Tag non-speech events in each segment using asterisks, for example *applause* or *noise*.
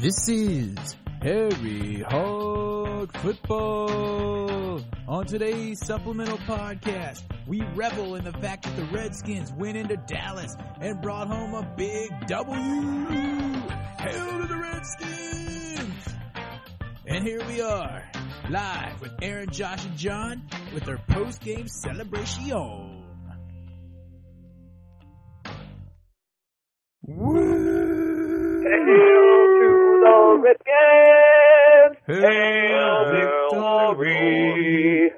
This is Harry Hog Football. On today's supplemental podcast, we revel in the fact that the Redskins went into Dallas and brought home a big W. Hail to the Redskins! And here we are, live with Aaron, Josh, and John with their post-game celebration. Hail Redskins! Hail victory!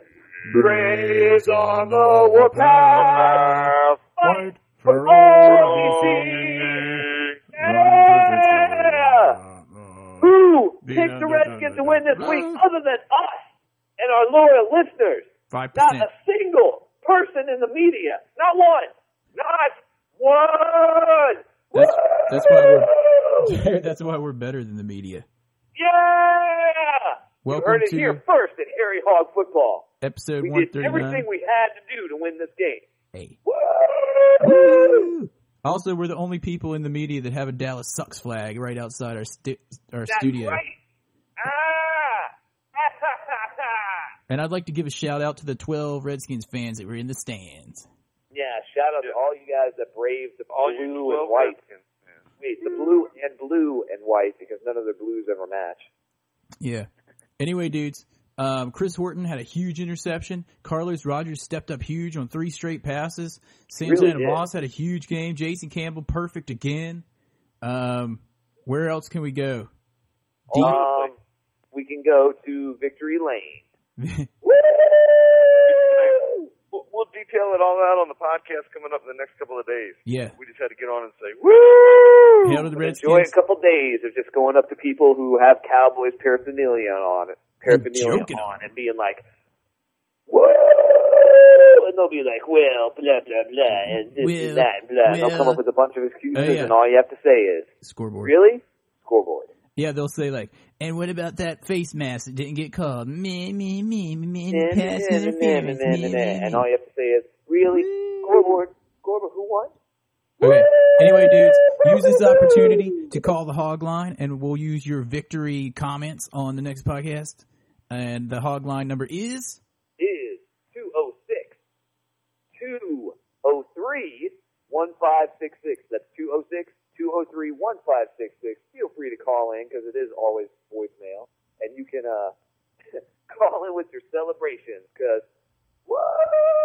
Praise on the warpath! Fight for all we see! Yeah! Who picked the Redskins to win this week other than us and our loyal listeners? Five Not a single person in the media. Not one. Not one. That's that's why Woo! that's why we're better than the media. Yeah! Welcome you heard it to here first at Harry Hog Football. episode We did everything we had to do to win this game. Hey. Woo! Also, we're the only people in the media that have a Dallas sucks flag right outside our stu- our That's studio. right. Ah! *laughs* And I'd like to give a shout out to the twelve Redskins fans that were in the stands. yeah, shout out to all you guys that braved the All you blue and white. Wait, the blue and blue and white because none of the blues ever match. Yeah. Anyway, dudes, um, Chris Horton had a huge interception. Carlos Rogers stepped up huge on three straight passes. Santana did. Moss had a huge game. Jason Campbell perfect again. Um, where else can we go? Um, we can go to Victory Lane. *laughs* We'll detail it all out on the podcast coming up in the next couple of days. yeah. We just had to get on and say, woo! Hail to the Enjoy a couple days of just going up to people who have Cowboys paraphernalia on it, paraphernalia on, and being like, "Woo!" And they'll be like, "Well, blah blah blah," and this Well, and that, and blah. And they'll come up with a bunch of excuses, Oh, yeah. and all you have to say is, Scoreboard. "Really? Scoreboard." Yeah, they'll say like, and what about that face mask that didn't get called? Me, me, me, me, me, pass interference. me, me, And all you have to say is, "Really? Scoreboard? Scoreboard? Who won?" Okay. Anyway, dudes, opportunity to call the hog line, and we'll use your victory comments on the next podcast. And the hog line number is is 206 203 1566. That's 206 203 1566. Feel free to call in because it is always voicemail. And you can uh, *laughs* call in with your celebrations because.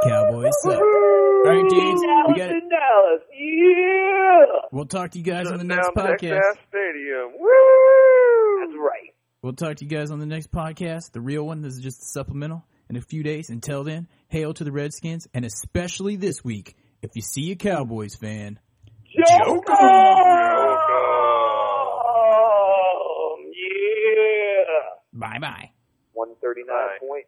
Cowboys suck. All right, dudes, we Dallas got it. in Dallas. Yeah! We'll talk to you guys on the next podcast. Stadium. Woo! That's right. We'll talk to you guys on the next podcast. The real one. This is just a supplemental in a few days. Until then, hail to the Redskins, and especially this week, if you see a Cowboys fan, Joke 'em! Yeah! bye bye. 139.1.